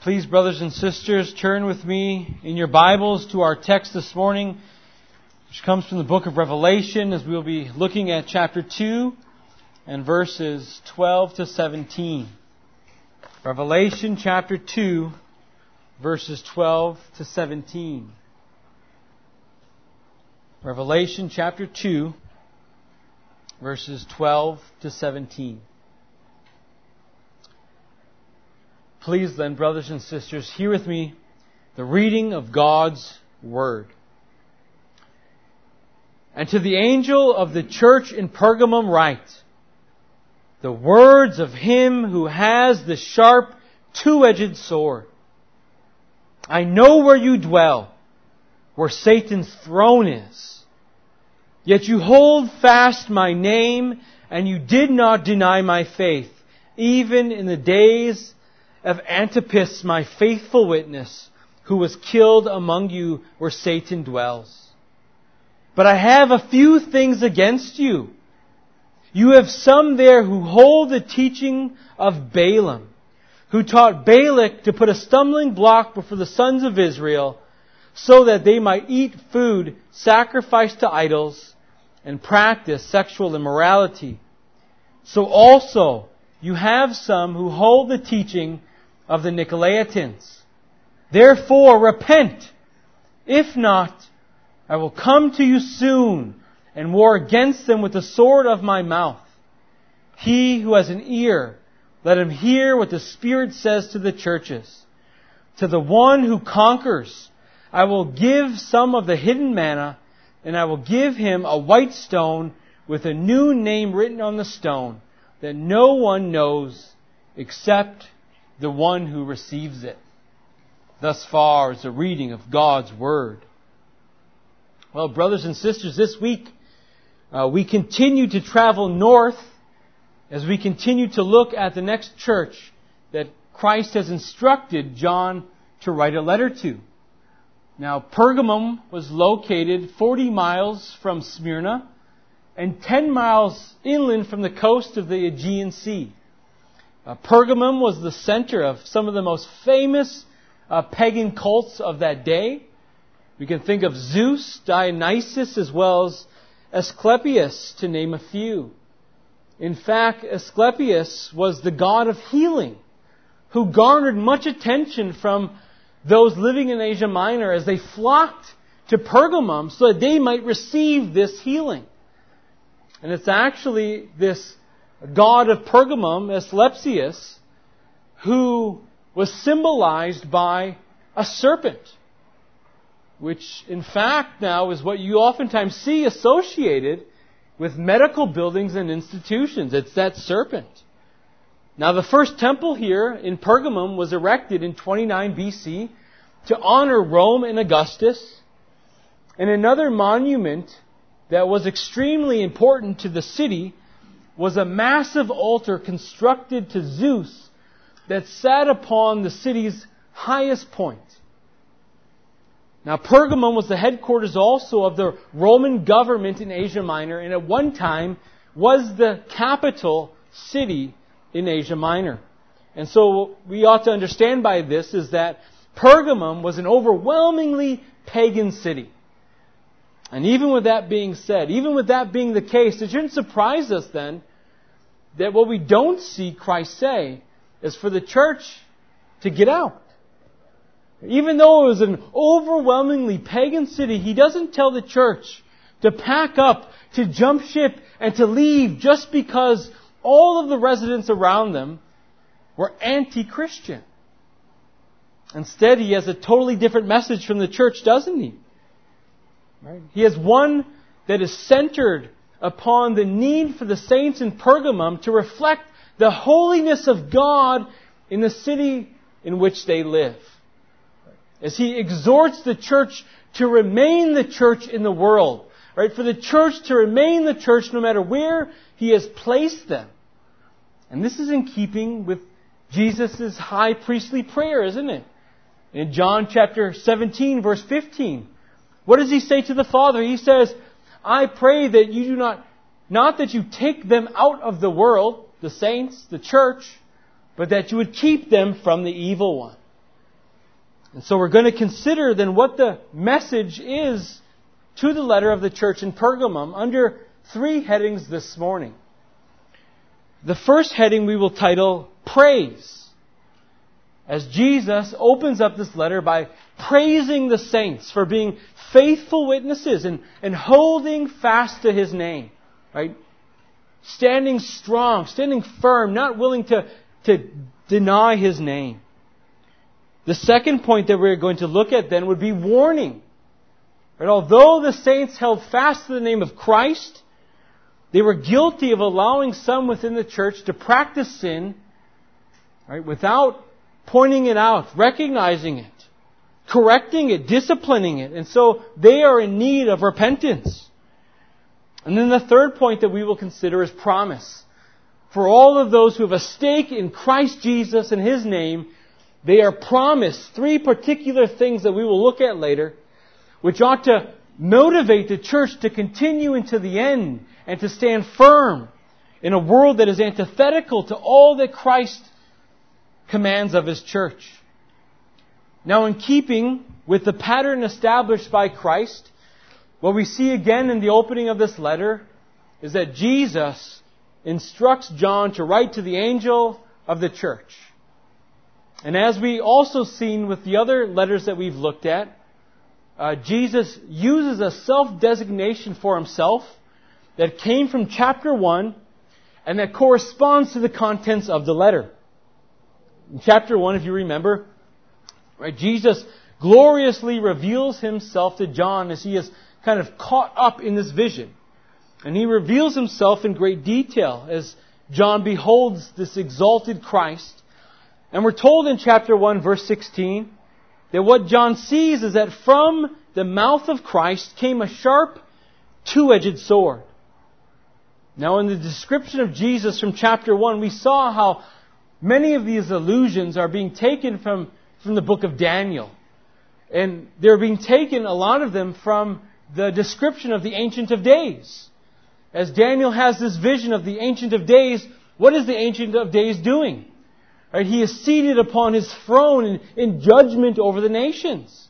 Please, brothers and sisters, turn with me in your Bibles to our text this morning, which comes from the book of Revelation, as we will be looking at chapter 2 and verses 12 to 17. Revelation chapter 2, verses 12 to 17. Revelation chapter 2, verses 12 to 17. Please then, brothers and sisters, hear with me the reading of God's Word. And to the angel of the church in Pergamum write, the words of him who has the sharp, two-edged sword. I know where you dwell, where Satan's throne is. Yet you hold fast my name, and you did not deny my faith, even in the days of Antipas, my faithful witness, who was killed among you where Satan dwells. But I have a few things against you. You have some there who hold the teaching of Balaam, who taught Balak to put a stumbling block before the sons of Israel, so that they might eat food sacrificed to idols and practice sexual immorality. So also, you have some who hold the teaching of the Nicolaitans. Therefore, repent. If not, I will come to you soon and war against them with the sword of my mouth. He who has an ear, let him hear what the Spirit says to the churches. To the one who conquers, I will give some of the hidden manna, and I will give him a white stone with a new name written on the stone that no one knows except the one who receives it. Thus far is the reading of God's Word. Well, brothers and sisters, this week uh, we continue to travel north as we continue to look at the next church that Christ has instructed John to write a letter to. Now, Pergamum was located 40 miles from Smyrna and 10 miles inland from the coast of the Aegean Sea. Uh, Pergamum was the center of some of the most famous uh, pagan cults of that day. We can think of Zeus, Dionysus, as well as Asclepius, to name a few. In fact, Asclepius was the god of healing, who garnered much attention from those living in Asia Minor as they flocked to Pergamum so that they might receive this healing. And it's actually this god of Pergamum, Asclepius, who was symbolized by a serpent, which in fact now is what you oftentimes see associated with medical buildings and institutions. It's that serpent. Now the first temple here in Pergamum was erected in 29 BC to honor Rome and Augustus. And another monument that was extremely important to the city was a massive altar constructed to Zeus that sat upon the city's highest point. Now, Pergamum was the headquarters also of the Roman government in Asia Minor, and at one time was the capital city in Asia Minor. And so we ought to understand by this is that Pergamum was an overwhelmingly pagan city. And even with that being said, even with that being the case, it shouldn't surprise us then that what we don't see Christ say is for the church to get out. Even though it was an overwhelmingly pagan city, he doesn't tell the church to pack up, to jump ship, and to leave just because all of the residents around them were anti-Christian. Instead, he has a totally different message from the church, doesn't he? Right? He has one that is centered upon the need for the saints in Pergamum to reflect the holiness of God in the city in which they live. As he exhorts the church to remain the church in the world, right? For the church to remain the church no matter where he has placed them. And this is in keeping with Jesus' high priestly prayer, isn't it? In John chapter 17 verse 15. What does he say to the Father? He says, I pray that you do not, not that you take them out of the world, the saints, the church, but that you would keep them from the evil one. And so we're going to consider then what the message is to the letter of the church in Pergamum under three headings this morning. The first heading we will title Praise. As Jesus opens up this letter by praising the saints for being faithful witnesses and, and holding fast to His name. Right? Standing strong, standing firm, not willing to, to deny His name. The second point that we're going to look at then would be warning. Right? Although the saints held fast to the name of Christ, they were guilty of allowing some within the church to practice sin right, without pointing it out, recognizing it, correcting it, disciplining it. And so they are in need of repentance. And then the third point that we will consider is promise. For all of those who have a stake in Christ Jesus and His name, they are promised three particular things that we will look at later, which ought to motivate the church to continue into the end and to stand firm in a world that is antithetical to all that Christ commands of His church. Now, in keeping with the pattern established by Christ, what we see again in the opening of this letter is that Jesus instructs John to write to the angel of the church. And as we also seen with the other letters that we've looked at, uh, Jesus uses a self-designation for himself that came from chapter 1 and that corresponds to the contents of the letter. In chapter 1, if you remember, right, Jesus gloriously reveals himself to John as he is kind of caught up in this vision. And he reveals himself in great detail as John beholds this exalted Christ and we're told in chapter 1 verse 16 that what John sees is that from the mouth of Christ came a sharp, two-edged sword. Now in the description of Jesus from chapter 1, we saw how many of these allusions are being taken from, from the book of Daniel. And they're being taken, a lot of them, from the description of the Ancient of Days. As Daniel has this vision of the Ancient of Days, what is the Ancient of Days doing? Right? He is seated upon his throne in, in judgment over the nations.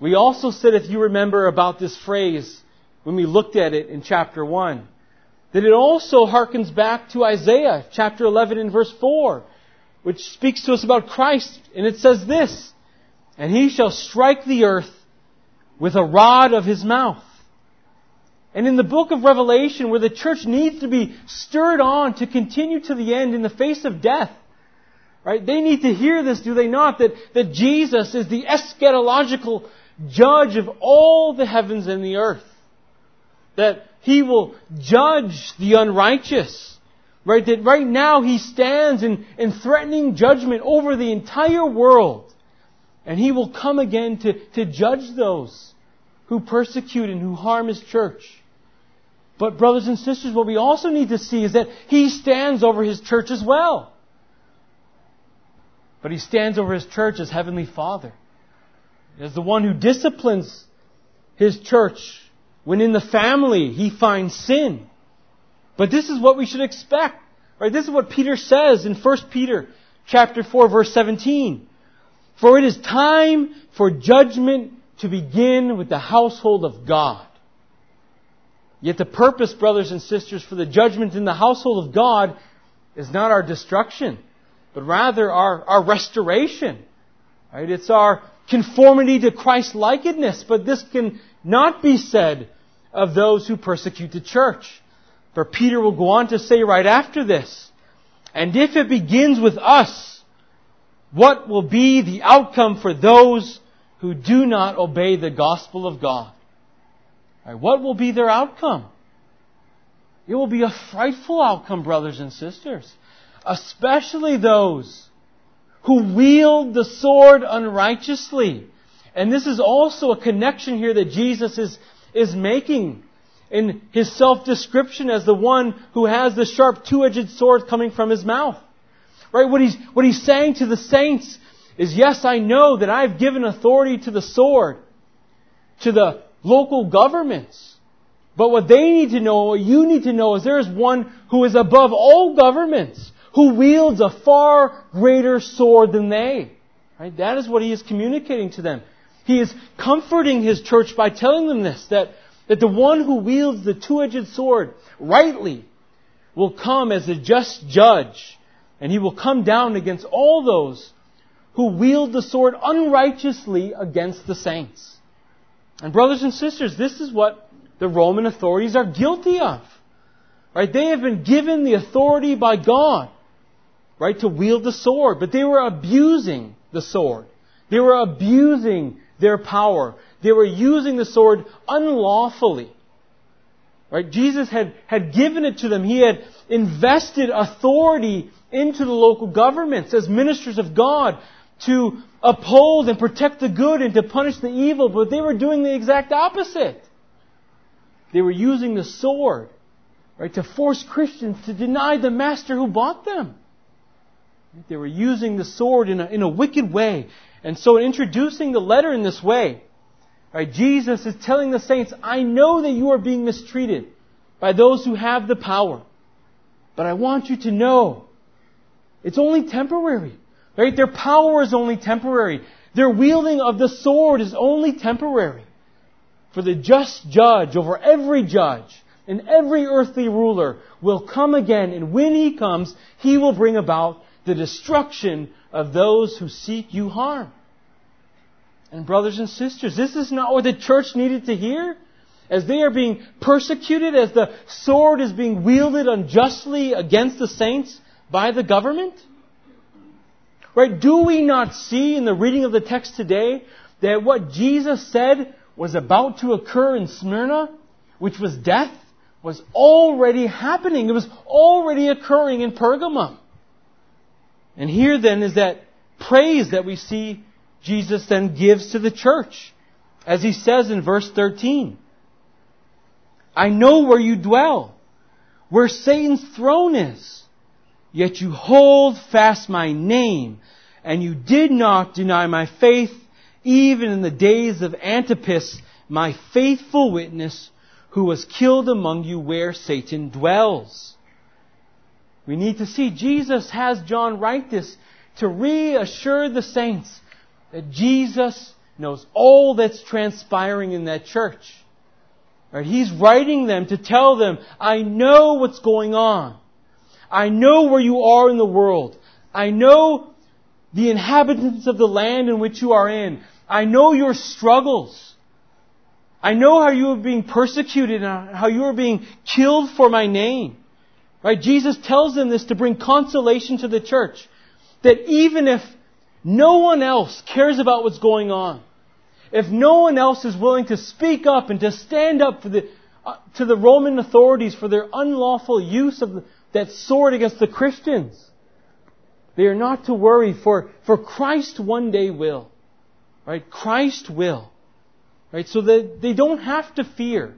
We also said, if you remember about this phrase, when we looked at it in chapter 1, that it also harkens back to Isaiah chapter 11 and verse 4, which speaks to us about Christ. And it says this, And he shall strike the earth with a rod of his mouth. And in the book of Revelation, where the church needs to be stirred on to continue to the end in the face of death, Right? They need to hear this, do they not? That, that Jesus is the eschatological judge of all the heavens and the earth. That He will judge the unrighteous. Right? That right now He stands in, in threatening judgment over the entire world. And He will come again to, to judge those who persecute and who harm His church. But brothers and sisters, what we also need to see is that He stands over His church as well. But he stands over his church as Heavenly Father, as the one who disciplines his church when in the family he finds sin. But this is what we should expect. Right? This is what Peter says in 1 Peter chapter 4 verse 17. For it is time for judgment to begin with the household of God. Yet the purpose, brothers and sisters, for the judgment in the household of God is not our destruction but rather our, our restoration. Right? It's our conformity to Christ likeness, but this can not be said of those who persecute the church. For Peter will go on to say right after this, and if it begins with us, what will be the outcome for those who do not obey the gospel of God? Right, what will be their outcome? It will be a frightful outcome, brothers and sisters especially those who wield the sword unrighteously. And this is also a connection here that Jesus is, is making in his self-description as the one who has the sharp two-edged sword coming from his mouth. Right? What he's, what he's saying to the saints is, yes, I know that I've given authority to the sword, to the local governments. But what they need to know, what you need to know is there is one who is above all governments, who wields a far greater sword than they. Right? That is what he is communicating to them. He is comforting his church by telling them this, that, that the one who wields the two-edged sword rightly will come as a just judge, and he will come down against all those who wield the sword unrighteously against the saints. And brothers and sisters, this is what the Roman authorities are guilty of. Right? They have been given the authority by God, right, to wield the sword, but they were abusing the sword. They were abusing their power. They were using the sword unlawfully. Right? Jesus had, had given it to them. He had invested authority into the local governments as ministers of God to uphold and protect the good and to punish the evil, but they were doing the exact opposite. They were using the sword, right, to force Christians to deny the master who bought them. They were using the sword in a, in a wicked way. And so in introducing the letter in this way, right, Jesus is telling the saints, I know that you are being mistreated by those who have the power. But I want you to know it's only temporary. Right? Their power is only temporary. Their wielding of the sword is only temporary. For the just judge over every judge and every earthly ruler will come again, and when he comes, he will bring about the destruction of those who seek you harm. And brothers and sisters, this is not what the church needed to hear. As they are being persecuted, as the sword is being wielded unjustly against the saints by the government. Right? Do we not see in the reading of the text today that what Jesus said was about to occur in Smyrna, which was death, was already happening. It was already occurring in Pergamum. And here then is that praise that we see Jesus then gives to the church. As he says in verse 13, I know where you dwell, where Satan's throne is. Yet you hold fast my name, and you did not deny my faith, even in the days of Antipas, my faithful witness, who was killed among you where Satan dwells. We need to see Jesus has John write this to reassure the saints that Jesus knows all that's transpiring in that church. Right? He's writing them to tell them, I know what's going on. I know where you are in the world. I know the inhabitants of the land in which you are in. I know your struggles. I know how you are being persecuted and how you are being killed for my name. Right? Jesus tells them this to bring consolation to the church. That even if no one else cares about what's going on, if no one else is willing to speak up and to stand up for the, uh, to the Roman authorities for their unlawful use of the, that sword against the Christians. They are not to worry, for, for Christ one day will. Right? Christ will. Right? So that they don't have to fear,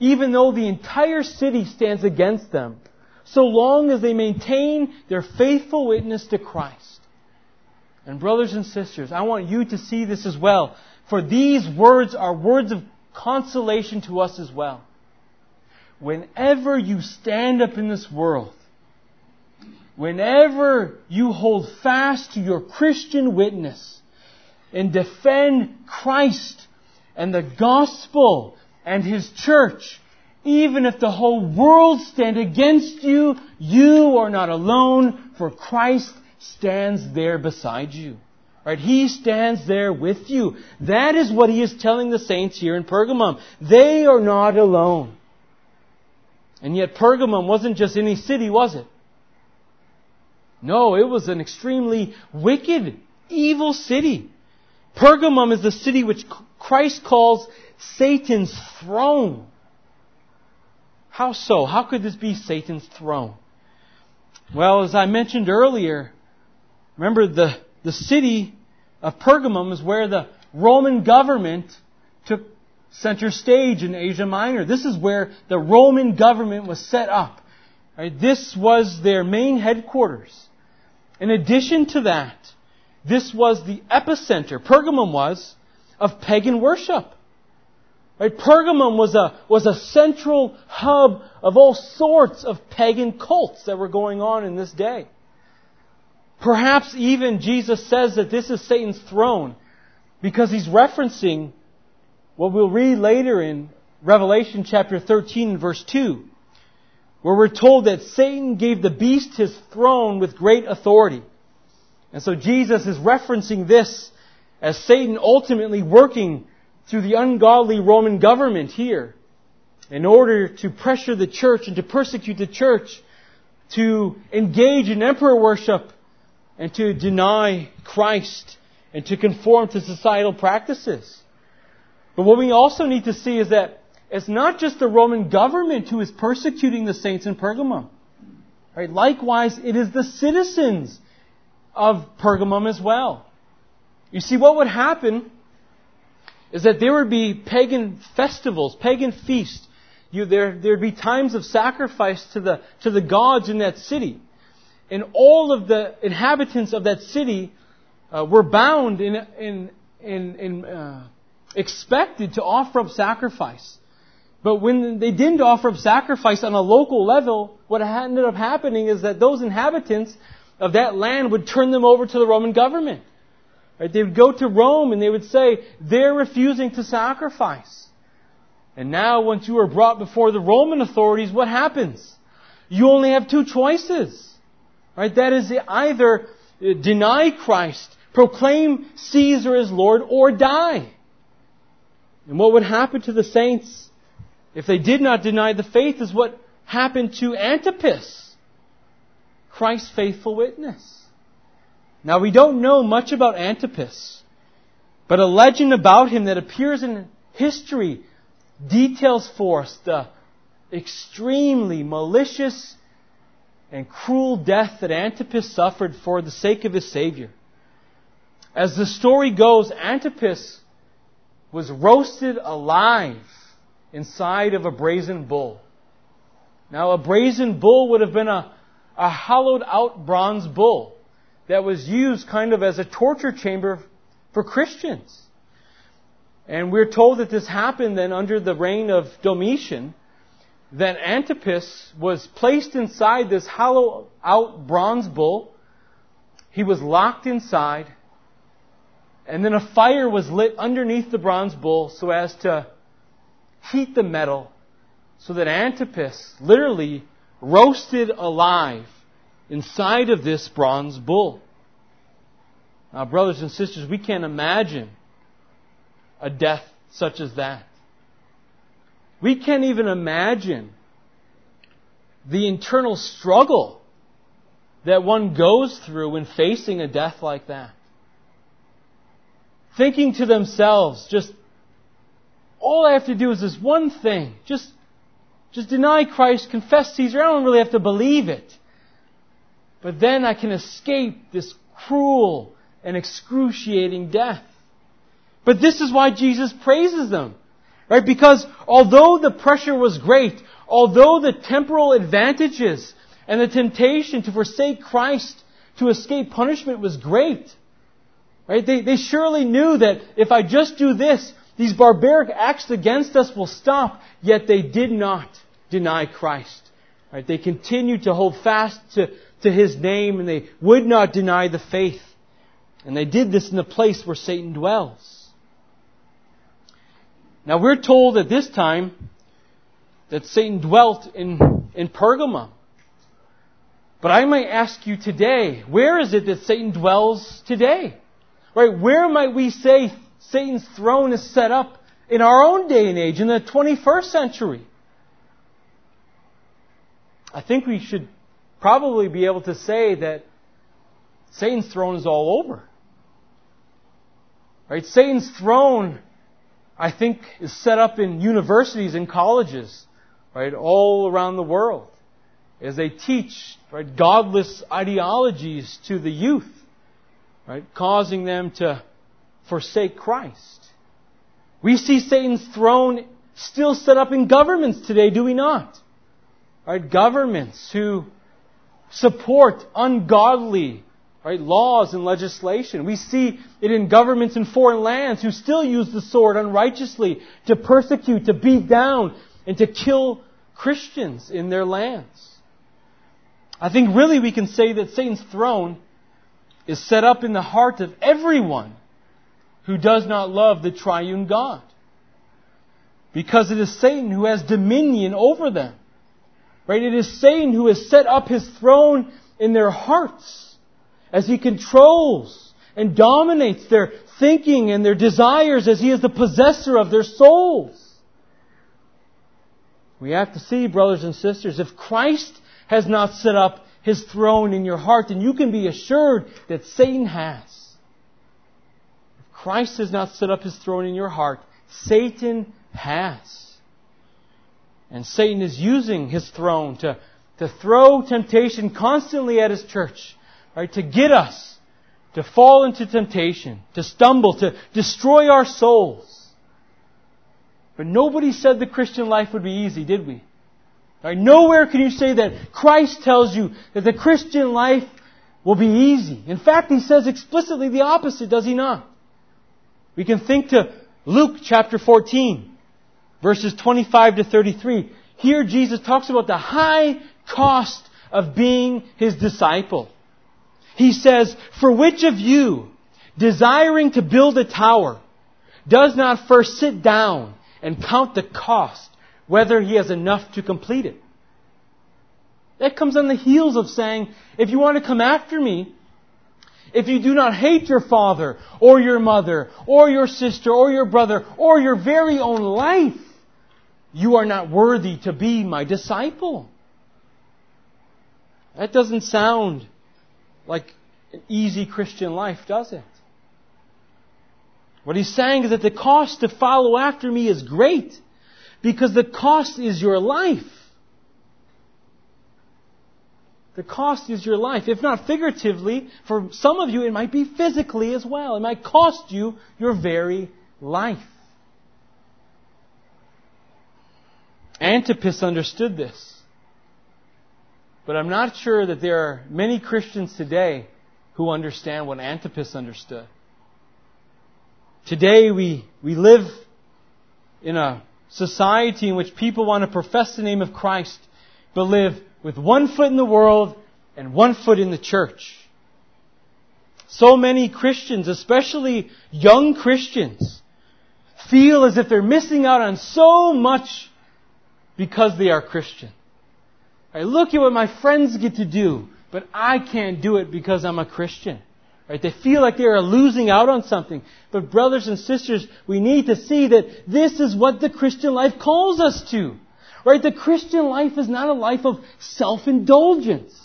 even though the entire city stands against them, so long as they maintain their faithful witness to Christ. And brothers and sisters, I want you to see this as well, for these words are words of consolation to us as well. Whenever you stand up in this world, whenever you hold fast to your Christian witness and defend Christ and the gospel and His church, even if the whole world stand against you, you are not alone, for Christ stands there beside you. Right? He stands there with you. That is what he is telling the saints here in Pergamum. They are not alone. And yet Pergamum wasn't just any city, was it? No, it was an extremely wicked, evil city. Pergamum is the city which Christ calls Satan's throne. How so? How could this be Satan's throne? Well, as I mentioned earlier, remember the, the city of Pergamum is where the Roman government took center stage in Asia Minor. This is where the Roman government was set up. Right? This was their main headquarters. In addition to that, this was the epicenter, Pergamum was, of pagan worship. Right? Pergamum was a, was a central hub of all sorts of pagan cults that were going on in this day. Perhaps even Jesus says that this is Satan's throne because he's referencing what we'll read later in Revelation chapter 13 verse 2, where we're told that Satan gave the beast his throne with great authority. And so Jesus is referencing this as Satan ultimately working through the ungodly Roman government here in order to pressure the church and to persecute the church, to engage in emperor worship and to deny Christ and to conform to societal practices. But what we also need to see is that it's not just the Roman government who is persecuting the saints in Pergamum. Right? Likewise, it is the citizens of Pergamum as well. You see, what would happen is that there would be pagan festivals, pagan feasts. You, there, there'd be times of sacrifice to the, to the gods in that city. And all of the inhabitants of that city uh, were bound in, in, in, in uh, expected to offer up sacrifice. But when they didn't offer up sacrifice on a local level, what ended up happening is that those inhabitants of that land would turn them over to the Roman government. Right? They would go to Rome and they would say, they're refusing to sacrifice. And now once you are brought before the Roman authorities, what happens? You only have two choices. Right? That is either uh, deny Christ, proclaim Caesar as Lord, or die. And what would happen to the saints if they did not deny the faith is what happened to Antipas, Christ's faithful witness. Now we don't know much about Antipas, but a legend about him that appears in history details for us the extremely malicious and cruel death that Antipas suffered for the sake of his Savior. As the story goes, Antipas was roasted alive inside of a brazen bull. Now, a brazen bull would have been a, a hollowed out bronze bull that was used kind of as a torture chamber for Christians. And we're told that this happened then under the reign of Domitian, that Antipas was placed inside this hollow out bronze bull. He was locked inside, and then a fire was lit underneath the bronze bull so as to heat the metal so that Antipas literally roasted alive inside of this bronze bull. Now, brothers and sisters, we can't imagine a death such as that. We can't even imagine the internal struggle that one goes through when facing a death like that. Thinking to themselves, just, all I have to do is this one thing. Just, just deny Christ, confess Caesar. I don't really have to believe it. But then I can escape this cruel and excruciating death. But this is why Jesus praises them. Right? Because although the pressure was great, although the temporal advantages and the temptation to forsake Christ to escape punishment was great, right? They, they surely knew that if I just do this, these barbaric acts against us will stop, yet they did not deny Christ. Right? They continued to hold fast to to his name and they would not deny the faith. And they did this in the place where Satan dwells. Now we're told at this time that Satan dwelt in, in Pergamum. But I might ask you today, where is it that Satan dwells today? Right? Where might we say Satan's throne is set up in our own day and age, in the 21st century? I think we should probably be able to say that Satan's throne is all over. Right? Satan's throne, I think, is set up in universities and colleges, right, all around the world, as they teach, right, godless ideologies to the youth, right, causing them to forsake Christ. We see Satan's throne still set up in governments today, do we not? Right? Governments who support ungodly right, laws and legislation. We see it in governments in foreign lands who still use the sword unrighteously to persecute, to beat down, and to kill Christians in their lands. I think really we can say that Satan's throne is set up in the heart of everyone who does not love the triune God. Because it is Satan who has dominion over them. Right? It is Satan who has set up his throne in their hearts as he controls and dominates their thinking and their desires as he is the possessor of their souls. We have to see, brothers and sisters, if Christ has not set up his throne in your heart, then you can be assured that Satan has. If Christ has not set up his throne in your heart, Satan has. And Satan is using his throne to, to throw temptation constantly at his church, right? To get us to fall into temptation, to stumble, to destroy our souls. But nobody said the Christian life would be easy, did we? Right? Nowhere can you say that Christ tells you that the Christian life will be easy. In fact, he says explicitly the opposite, does he not? We can think to Luke chapter 14, verses 25 to 33. Here Jesus talks about the high cost of being his disciple. He says, For which of you, desiring to build a tower, does not first sit down and count the cost, whether he has enough to complete it? That comes on the heels of saying, if you want to come after me, if you do not hate your father, or your mother, or your sister, or your brother, or your very own life, you are not worthy to be my disciple. That doesn't sound like an easy Christian life, does it? What he's saying is that the cost to follow after me is great because the cost is your life. The cost is your life. If not figuratively, for some of you it might be physically as well. It might cost you your very life. Antipas understood this. But I'm not sure that there are many Christians today who understand what Antipas understood. Today we, we live in a society in which people want to profess the name of Christ, but live with one foot in the world and one foot in the church. So many Christians, especially young Christians, feel as if they're missing out on so much because they are Christian. I look at what my friends get to do, but I can't do it because I'm a Christian. Right? They feel like they are losing out on something. But brothers and sisters, we need to see that this is what the Christian life calls us to. Right? The Christian life is not a life of self-indulgence.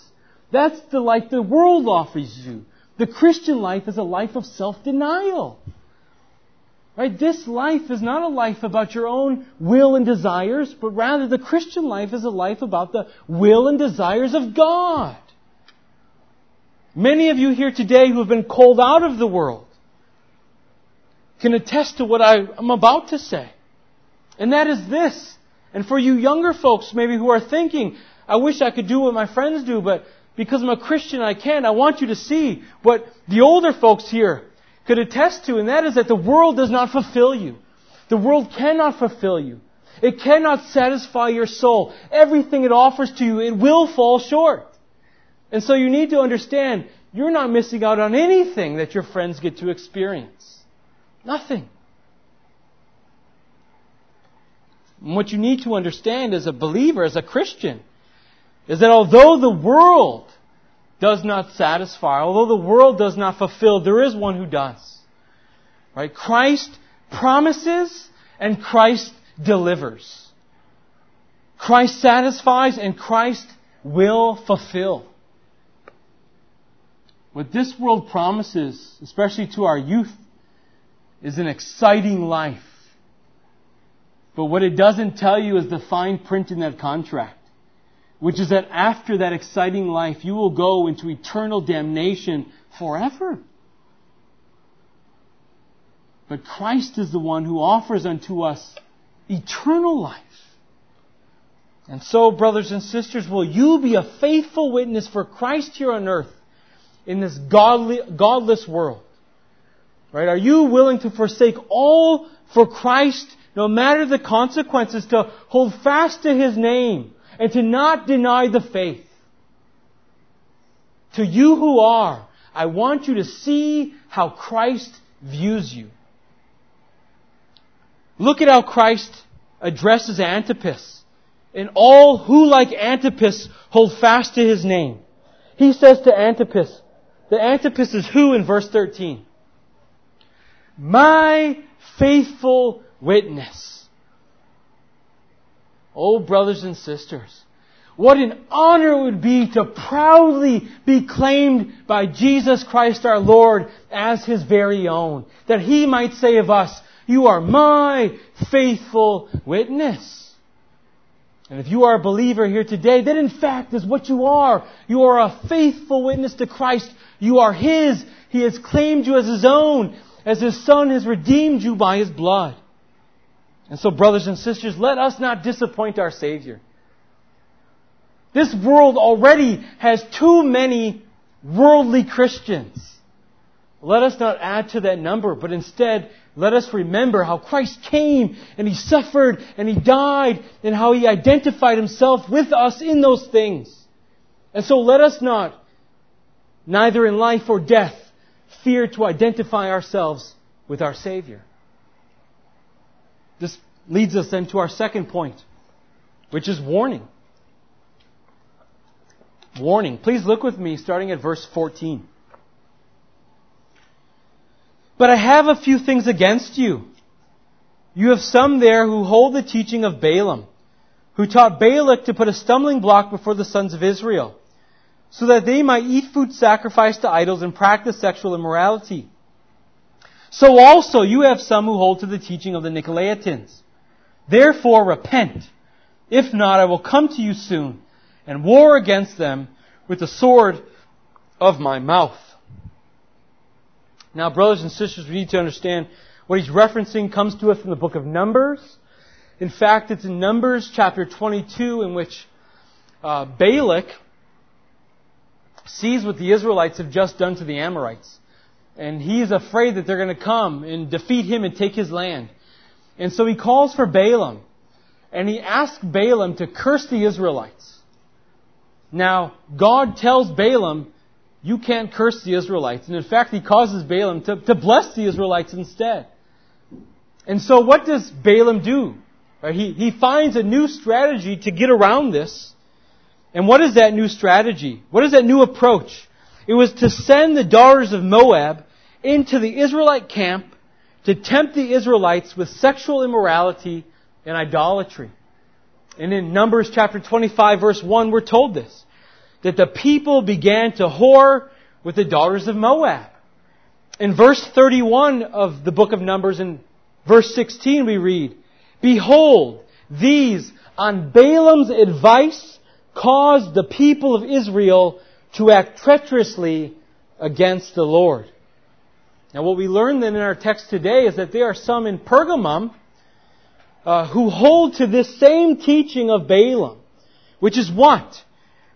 That's the life the world offers you. The Christian life is a life of self-denial. Right? This life is not a life about your own will and desires, but rather the Christian life is a life about the will and desires of God. Many of you here today who have been called out of the world can attest to what I am about to say. And that is this. And for you younger folks maybe who are thinking, I wish I could do what my friends do, but because I'm a Christian I can't, I want you to see what the older folks here could attest to, and that is that the world does not fulfill you. The world cannot fulfill you. It cannot satisfy your soul. Everything it offers to you, it will fall short. And so you need to understand, you're not missing out on anything that your friends get to experience. Nothing. And what you need to understand as a believer, as a Christian, is that although the world does not satisfy, although the world does not fulfill, there is one who does. Right? Christ promises and Christ delivers. Christ satisfies and Christ will fulfill. What this world promises, especially to our youth, is an exciting life. But what it doesn't tell you is the fine print in that contract which is that after that exciting life, you will go into eternal damnation forever. But Christ is the one who offers unto us eternal life. And so, brothers and sisters, will you be a faithful witness for Christ here on earth in this godly, godless world? Right? Are you willing to forsake all for Christ, no matter the consequences, to hold fast to His name? And to not deny the faith. To you who are I want you to see how Christ views you. Look at how Christ addresses Antipas and all who like Antipas hold fast to his name. He says to Antipas, the Antipas is who in verse 13? My faithful witness. Oh, brothers and sisters, what an honor it would be to proudly be claimed by Jesus Christ our Lord as His very own. That He might say of us, you are my faithful witness. And if you are a believer here today, that in fact is what you are. You are a faithful witness to Christ. You are His. He has claimed you as His own, as His Son has redeemed you by His blood. And so, brothers and sisters, let us not disappoint our Savior. This world already has too many worldly Christians. Let us not add to that number, but instead, let us remember how Christ came and He suffered and He died and how He identified Himself with us in those things. And so let us not, neither in life or death, fear to identify ourselves with our Savior. This leads us then to our second point, which is warning warning. Please look with me starting at verse 14. But I have a few things against you. You have some there who hold the teaching of Balaam, who taught Balak to put a stumbling block before the sons of Israel, so that they might eat food sacrificed to idols and practice sexual immorality. So also you have some who hold to the teaching of the Nicolaitans. Therefore repent. If not, I will come to you soon and war against them with the sword of my mouth. Now, brothers and sisters, we need to understand what he's referencing comes to us from the book of Numbers. In fact, it's in Numbers chapter 22 in which uh, Balak sees what the Israelites have just done to the Amorites. And he's afraid that they're going to come and defeat him and take his land. And so he calls for Balaam. And he asks Balaam to curse the Israelites. Now, God tells Balaam, you can't curse the Israelites. And in fact, he causes Balaam to, to bless the Israelites instead. And so what does Balaam do? Right, he, he finds a new strategy to get around this. And what is that new strategy? What is that new approach? It was to send the daughters of Moab into the Israelite camp to tempt the Israelites with sexual immorality and idolatry. And in Numbers chapter 25 verse 1, we're told this. That the people began to whore with the daughters of Moab. In verse 31 of the book of Numbers, in verse 16 we read, Behold, these on Balaam's advice caused the people of Israel to act treacherously against the Lord. Now what we learn then in our text today is that there are some in Pergamum uh, who hold to this same teaching of Balaam, which is what?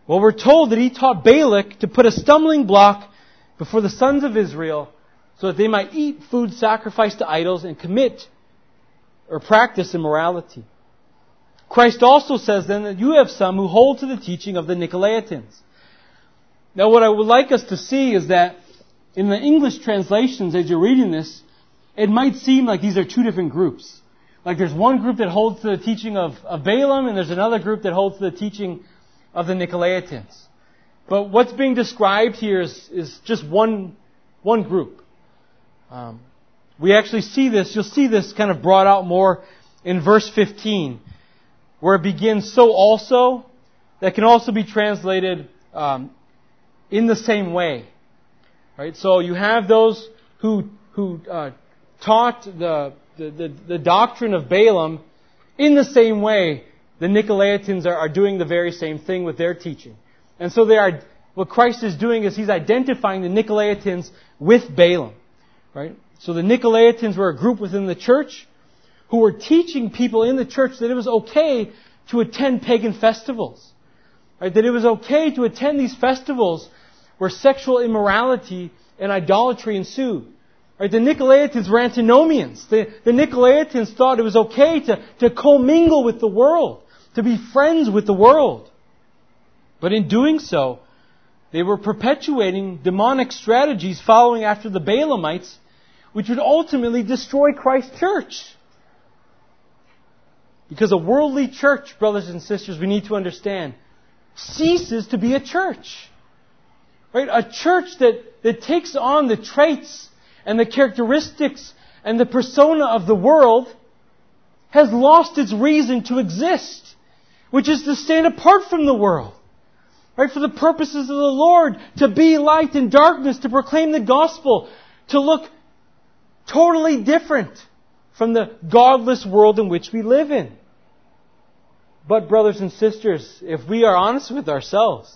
Well, we're told that he taught Balak to put a stumbling block before the sons of Israel so that they might eat food sacrificed to idols and commit or practice immorality. Christ also says then that you have some who hold to the teaching of the Nicolaitans. Now what I would like us to see is that in the English translations as you're reading this, it might seem like these are two different groups. Like there's one group that holds to the teaching of, of Balaam and there's another group that holds to the teaching of the Nicolaitans. But what's being described here is, is just one, one group. Um, we actually see this, you'll see this kind of brought out more in verse 15, where it begins, so also, that can also be translated um, in the same way. Right? So you have those who, who uh, taught the the, the, the doctrine of Balaam in the same way the Nicolaitans are, are doing the very same thing with their teaching. And so they are, what Christ is doing is he's identifying the Nicolaitans with Balaam. Right? So the Nicolaitans were a group within the church who were teaching people in the church that it was okay to attend pagan festivals. Right? That it was okay to attend these festivals where sexual immorality and idolatry ensued. Right? The Nicolaitans were antinomians. The, the Nicolaitans thought it was okay to, to commingle with the world, to be friends with the world. But in doing so, They were perpetuating demonic strategies following after the Balaamites, which would ultimately destroy Christ's church. Because a worldly church, brothers and sisters, we need to understand, ceases to be a church. Right? A church that, that takes on the traits and the characteristics and the persona of the world has lost its reason to exist, which is to stand apart from the world. Right? For the purposes of the Lord, to be light in darkness, to proclaim the gospel, to look totally different from the godless world in which we live in. But brothers and sisters, if we are honest with ourselves,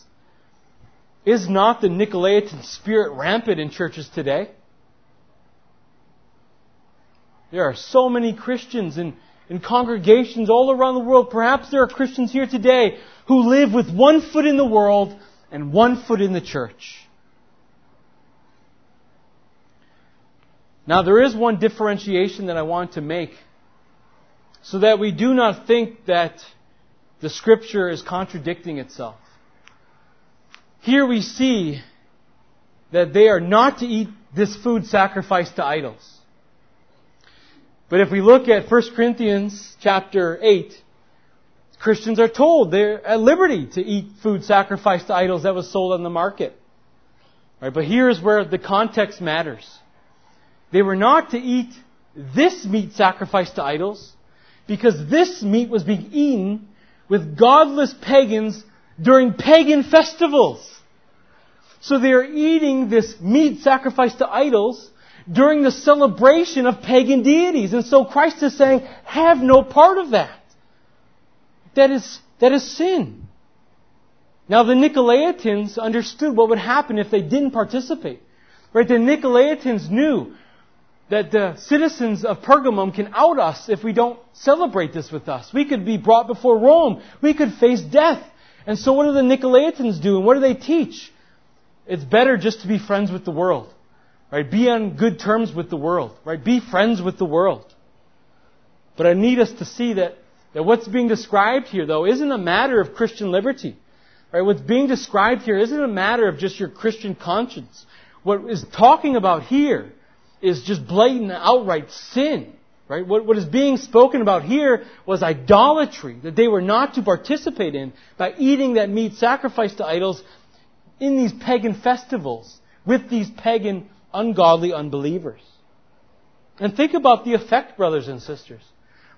is not the Nicolaitan spirit rampant in churches today? There are so many Christians in, in congregations all around the world. Perhaps there are Christians here today who live with one foot in the world and one foot in the church. Now there is one differentiation that I want to make so that we do not think that the scripture is contradicting itself. Here we see that they are not to eat this food sacrificed to idols. But if we look at 1 Corinthians chapter 8, Christians are told they're at liberty to eat food sacrificed to idols that was sold on the market. Right, but here's where the context matters. They were not to eat this meat sacrificed to idols because this meat was being eaten with godless pagans during pagan festivals. So they are eating this meat sacrificed to idols during the celebration of pagan deities. And so Christ is saying, have no part of that. That is, that is sin. Now the Nicolaitans understood what would happen if they didn't participate. Right? The Nicolaitans knew that the citizens of Pergamum can out us if we don't celebrate this with us. We could be brought before Rome. We could face death. And so what do the Nicolaitans do and what do they teach? It's better just to be friends with the world. Right? Be on good terms with the world. Right? Be friends with the world. But I need us to see that, that what's being described here though isn't a matter of Christian liberty. Right? What's being described here isn't a matter of just your Christian conscience. What is talking about here is just blatant, outright sin. Right? What, what is being spoken about here was idolatry that they were not to participate in by eating that meat sacrificed to idols in these pagan festivals with these pagan, ungodly unbelievers. And think about the effect, brothers and sisters.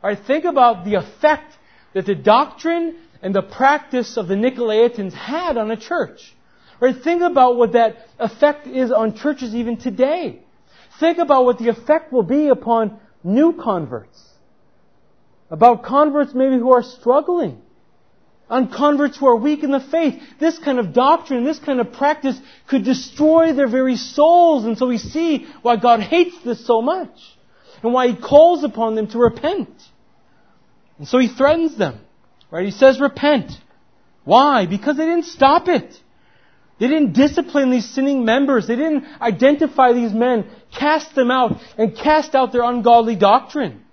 All right, think about the effect that the doctrine and the practice of the Nicolaitans had on a church. Right? Think about what that effect is on churches even today. Think about what the effect will be upon new converts. About converts maybe who are struggling. On converts who are weak in the faith. This kind of doctrine, this kind of practice could destroy their very souls. And so we see why God hates this so much. And why He calls upon them to repent. And so He threatens them. Right? He says repent. Why? Because they didn't stop it. They didn't discipline these sinning members. They didn't identify these men, cast them out, and cast out their ungodly doctrine.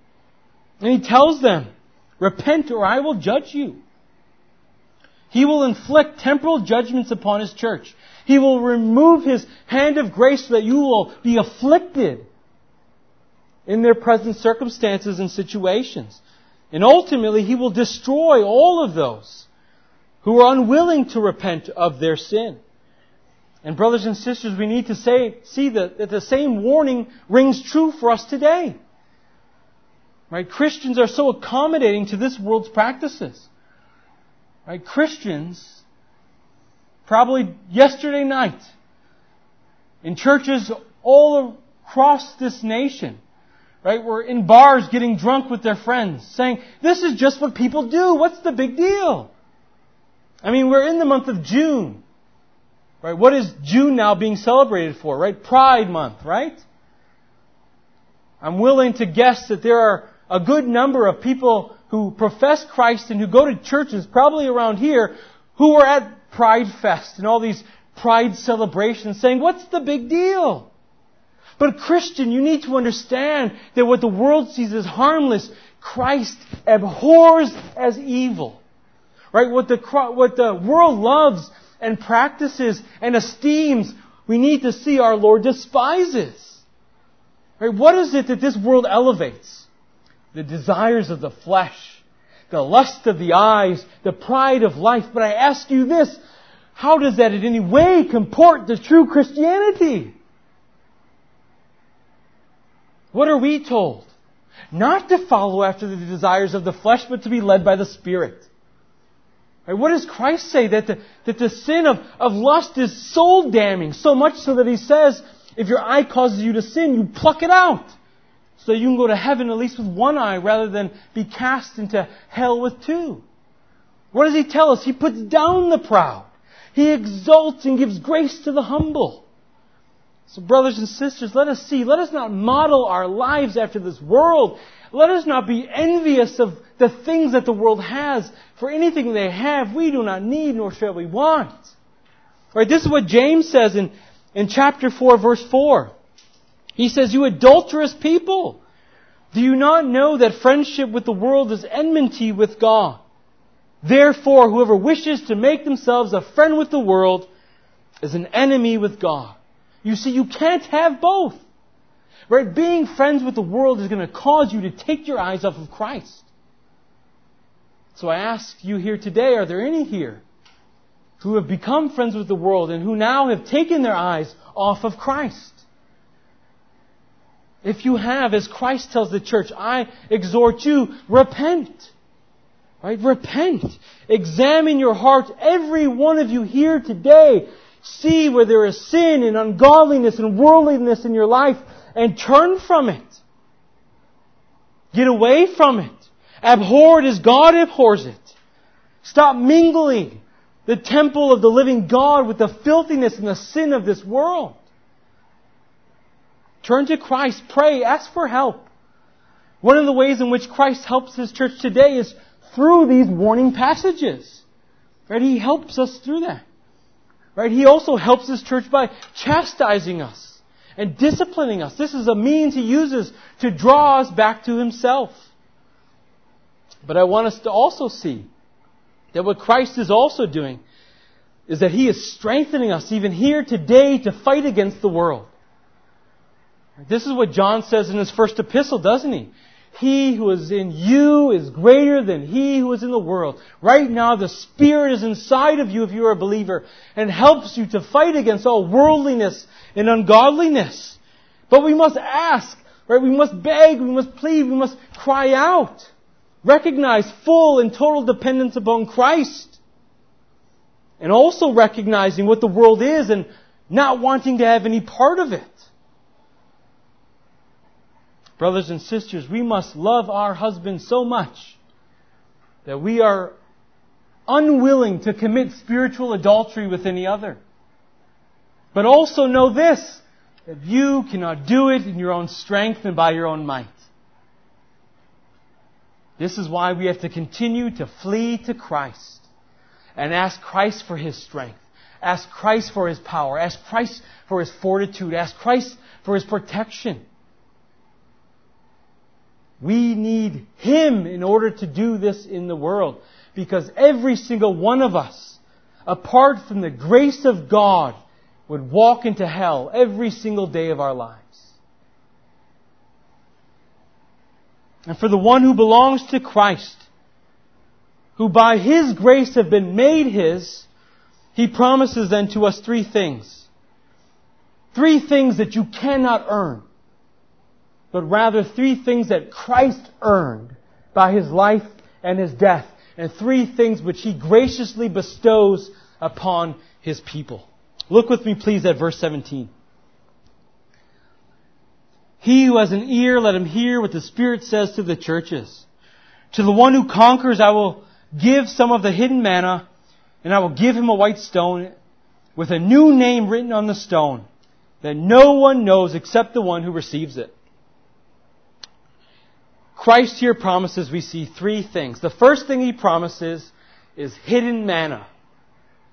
And he tells them, repent or I will judge you. He will inflict temporal judgments upon his church. He will remove his hand of grace so that you will be afflicted in their present circumstances and situations. And ultimately, he will destroy all of those who are unwilling to repent of their sin. And brothers and sisters, we need to say, see that, that the same warning rings true for us today. Right? Christians are so accommodating to this world's practices. Right? Christians, probably yesterday night, in churches all across this nation, right, were in bars getting drunk with their friends, saying, this is just what people do. What's the big deal? I mean, we're in the month of June. Right? What is June now being celebrated for? Right? Pride month, right? I'm willing to guess that there are a good number of people who profess Christ and who go to churches, probably around here, who are at Pride Fest and all these Pride celebrations saying, what's the big deal? But Christian, you need to understand that what the world sees as harmless, Christ abhors as evil. Right? What the, what the world loves and practices and esteems, we need to see our Lord despises. Right? What is it that this world elevates? The desires of the flesh, the lust of the eyes, the pride of life. But I ask you this, how does that in any way comport the true Christianity? What are we told? Not to follow after the desires of the flesh, but to be led by the Spirit. Right? What does Christ say? That the, that the sin of, of lust is soul damning, so much so that he says, if your eye causes you to sin, you pluck it out. So you can go to heaven at least with one eye rather than be cast into hell with two. What does he tell us? He puts down the proud. He exalts and gives grace to the humble. So brothers and sisters, let us see, let us not model our lives after this world. Let us not be envious of the things that the world has. For anything they have, we do not need, nor shall we want. Right? This is what James says in, in chapter 4, verse 4. He says, You adulterous people! Do you not know that friendship with the world is enmity with God? Therefore, whoever wishes to make themselves a friend with the world is an enemy with God. You see, you can't have both. Right? Being friends with the world is going to cause you to take your eyes off of Christ. So I ask you here today, are there any here who have become friends with the world and who now have taken their eyes off of Christ? If you have, as Christ tells the church, I exhort you, repent. Right? Repent. Examine your heart, every one of you here today. See where there is sin and ungodliness and worldliness in your life and turn from it. Get away from it. Abhor it as God abhors it. Stop mingling the temple of the living God with the filthiness and the sin of this world. Turn to Christ, pray, ask for help. One of the ways in which Christ helps His church today is through these warning passages. Right? He helps us through that. Right? He also helps his church by chastising us and disciplining us. This is a means he uses to draw us back to himself. But I want us to also see that what Christ is also doing is that he is strengthening us even here today to fight against the world. This is what John says in his first epistle, doesn't he? He who is in you is greater than he who is in the world. Right now, the Spirit is inside of you if you are a believer and helps you to fight against all worldliness and ungodliness. But we must ask, right? We must beg, we must plead, we must cry out. Recognize full and total dependence upon Christ. And also recognizing what the world is and not wanting to have any part of it. Brothers and sisters, we must love our husbands so much that we are unwilling to commit spiritual adultery with any other. But also know this, that you cannot do it in your own strength and by your own might. This is why we have to continue to flee to Christ and ask Christ for His strength. Ask Christ for His power. Ask Christ for His fortitude. Ask Christ for His protection. We need Him in order to do this in the world. Because every single one of us, apart from the grace of God, would walk into hell every single day of our lives. And for the one who belongs to Christ, who by His grace have been made His, He promises then to us three things. Three things that you cannot earn but rather three things that Christ earned by his life and his death, and three things which he graciously bestows upon his people. Look with me, please, at verse 17. He who has an ear, let him hear what the Spirit says to the churches. To the one who conquers, I will give some of the hidden manna, and I will give him a white stone with a new name written on the stone that no one knows except the one who receives it. Christ here promises we see three things. The first thing he promises is hidden manna.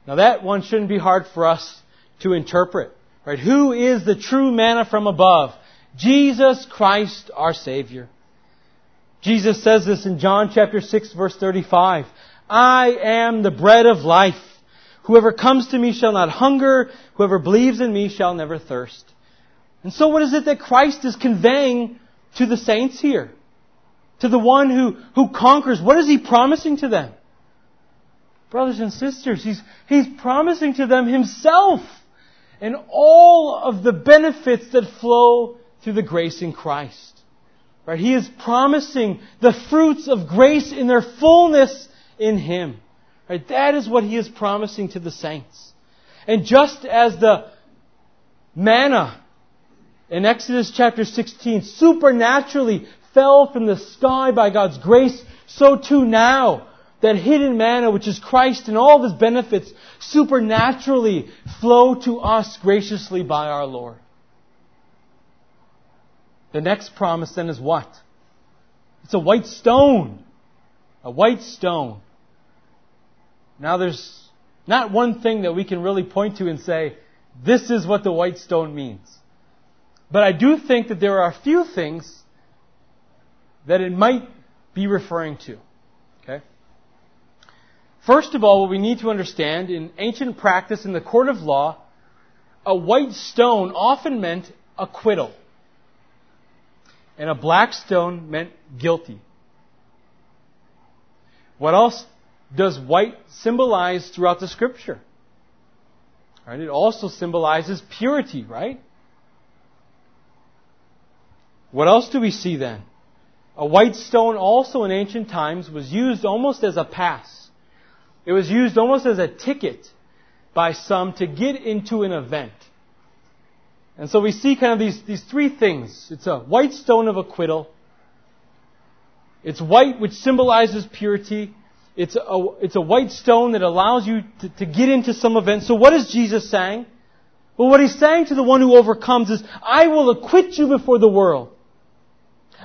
Now that one shouldn't be hard for us to interpret. Right? Who is the true manna from above? Jesus Christ our Savior. Jesus says this in John chapter 6 verse 35. I am the bread of life. Whoever comes to me shall not hunger. Whoever believes in me shall never thirst. And so what is it that Christ is conveying to the saints here? To the one who, who conquers. What is he promising to them? Brothers and sisters, he's, he's promising to them himself and all of the benefits that flow through the grace in Christ. Right? He is promising the fruits of grace in their fullness in Him. Right? That is what He is promising to the saints. And just as the manna in Exodus chapter 16 supernaturally fell from the sky by God's grace, so too now that hidden manna, which is Christ and all of His benefits, supernaturally flow to us graciously by our Lord. The next promise then is what? It's a white stone. A white stone. Now there's not one thing that we can really point to and say, this is what the white stone means. But I do think that there are a few things that it might be referring to. Okay? First of all, what we need to understand in ancient practice in the court of law, a white stone often meant acquittal and a black stone meant guilty. What else does white symbolize throughout the scripture? Right? It also symbolizes purity, right? What else do we see then? A white stone also in ancient times was used almost as a pass. It was used almost as a ticket by some to get into an event. And so we see kind of these, these three things. It's a white stone of acquittal. It's white, which symbolizes purity. It's a, it's a white stone that allows you to, to get into some event. So what is Jesus saying? Well, what he's saying to the one who overcomes is, I will acquit you before the world.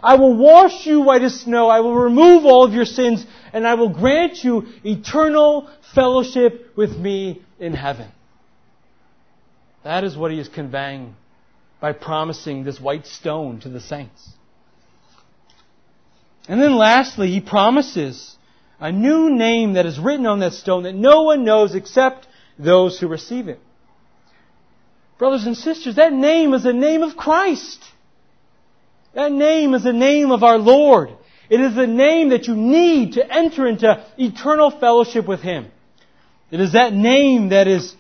I will wash you white as snow. I will remove all of your sins and I will grant you eternal fellowship with me in heaven. That is what he is conveying by promising this white stone to the saints. And then lastly, he promises a new name that is written on that stone that no one knows except those who receive it. Brothers and sisters, that name is the name of Christ. That name is the name of our Lord. It is the name that you need to enter into eternal fellowship with Him. It is that name that is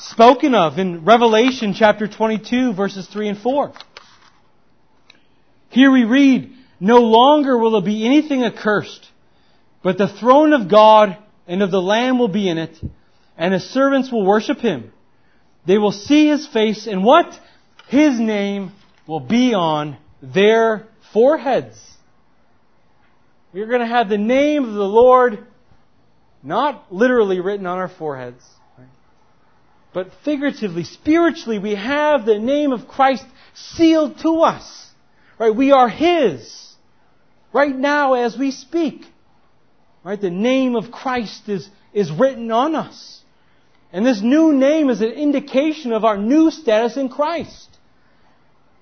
spoken of in Revelation chapter 22 verses 3 and 4. Here we read, No longer will there be anything accursed, but the throne of God and of the Lamb will be in it, and his servants will worship him. They will see his face, and what? His name will be on their foreheads. We're going to have the name of the Lord not literally written on our foreheads, but figuratively, spiritually, we have the name of Christ sealed to us. Right? We are His. Right now as we speak. Right? The name of Christ is, is written on us. And this new name is an indication of our new status in Christ.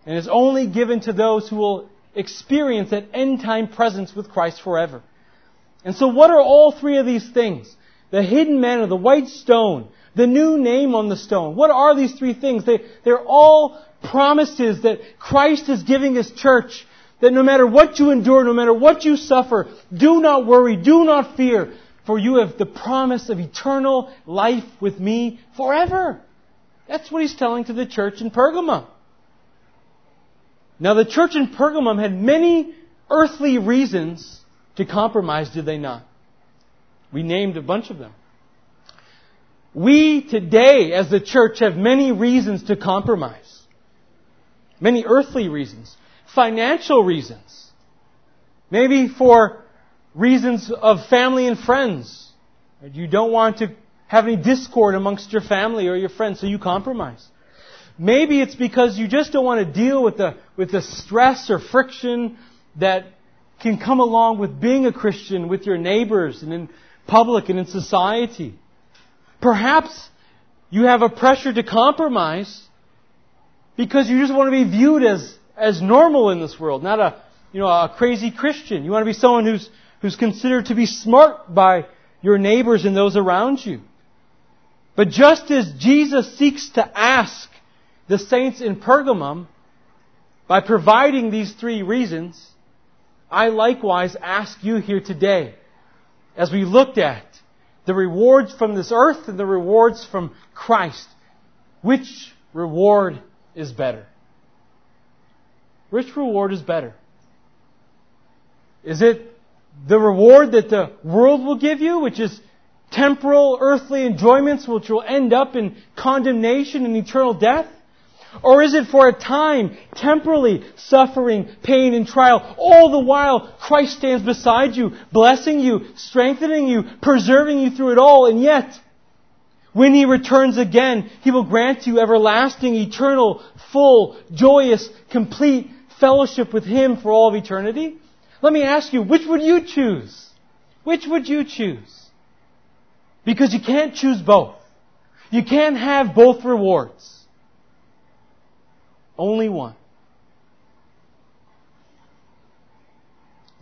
And is only given to those who will experience that end time presence with Christ forever. And so what are all three of these things? The hidden manna, the white stone, the new name on the stone. What are these three things? They, they're all promises that Christ is giving His church that no matter what you endure, no matter what you suffer, do not worry, do not fear, for you have the promise of eternal life with me forever. That's what he's telling to the church in Pergamum. Now the church in Pergamum had many earthly reasons to compromise, did they not? We named a bunch of them. We today, as the church, have many reasons to compromise. Many earthly reasons. Financial reasons. Maybe for reasons of family and friends. You don't want to have any discord amongst your family or your friends, so you compromise. Maybe it's because you just don't want to deal with the, with the stress or friction that can come along with being a Christian with your neighbors and in public and in society. Perhaps you have a pressure to compromise because you just want to be viewed as, as normal in this world, not a, you know, a crazy Christian. You want to be someone who's, who's considered to be smart by your neighbors and those around you. But just as Jesus seeks to ask the saints in Pergamum by providing these three reasons, I likewise ask you here today, as we looked at the rewards from this earth and the rewards from Christ, which reward is better? Which reward is better? Is it the reward that the world will give you, which is temporal earthly enjoyments which will end up in condemnation and eternal death? Or is it for a time, temporally, suffering, pain, and trial? All the while, Christ stands beside you, blessing you, strengthening you, preserving you through it all, and yet, when He returns again, He will grant you everlasting, eternal, full, joyous, complete fellowship with Him for all of eternity? Let me ask you, which would you choose? Which would you choose? Because you can't choose both. You can't have both rewards. Only one.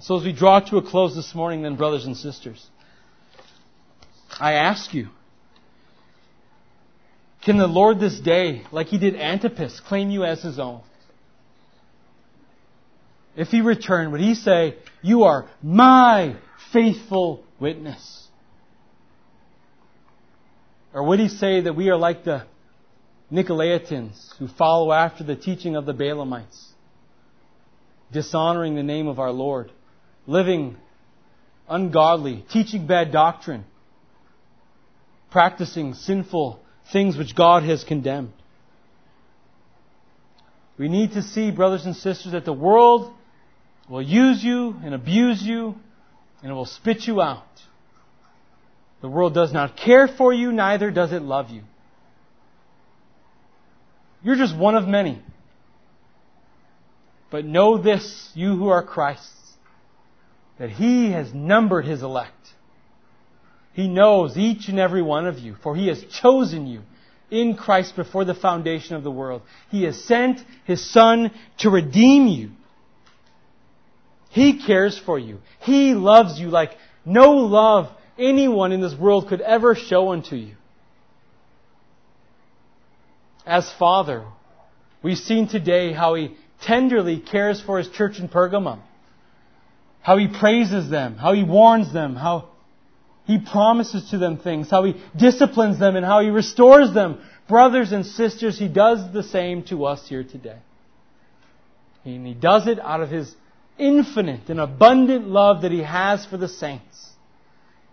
So as we draw to a close this morning then, brothers and sisters, I ask you, can the Lord this day, like he did Antipas, claim you as his own? If he returned, would he say, you are my faithful witness? Or would he say that we are like the Nicolaitans who follow after the teaching of the Balaamites, dishonoring the name of our Lord, living ungodly, teaching bad doctrine, practicing sinful things which God has condemned? We need to see, brothers and sisters, that the world will use you and abuse you and it will spit you out. The world does not care for you, neither does it love you. You're just one of many. But know this, you who are Christ's, that He has numbered His elect. He knows each and every one of you, for He has chosen you in Christ before the foundation of the world. He has sent His Son to redeem you. He cares for you. He loves you like no love anyone in this world could ever show unto you. As Father, we've seen today how He tenderly cares for His church in Pergamum. How He praises them, how He warns them, how He promises to them things, how He disciplines them, and how He restores them. Brothers and sisters, He does the same to us here today. And He does it out of His infinite and abundant love that He has for the saints.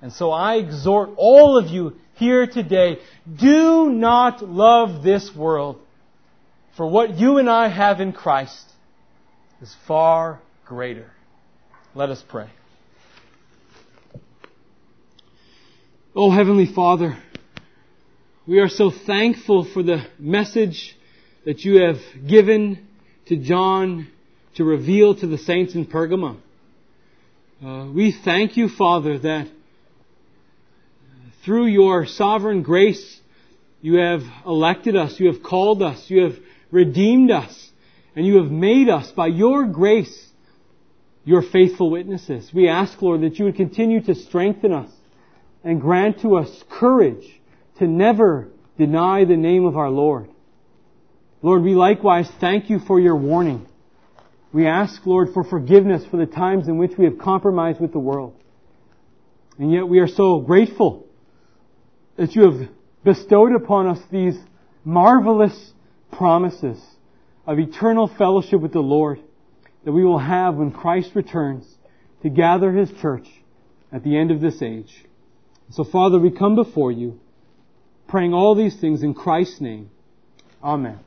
And so I exhort all of you here today, do not love this world, for what you and I have in Christ is far greater. Let us pray. Oh Heavenly Father, we are so thankful for the message that you have given to John to reveal to the saints in Pergamum. Uh, we thank you, Father, that through your sovereign grace, you have elected us, you have called us, you have redeemed us, and you have made us by your grace your faithful witnesses. We ask, Lord, that you would continue to strengthen us and grant to us courage to never deny the name of our Lord. Lord, we likewise thank you for your warning. We ask, Lord, for forgiveness for the times in which we have compromised with the world. And yet we are so grateful that you have bestowed upon us these marvelous promises of eternal fellowship with the Lord that we will have when Christ returns to gather His church at the end of this age. So Father, we come before you praying all these things in Christ's name. Amen.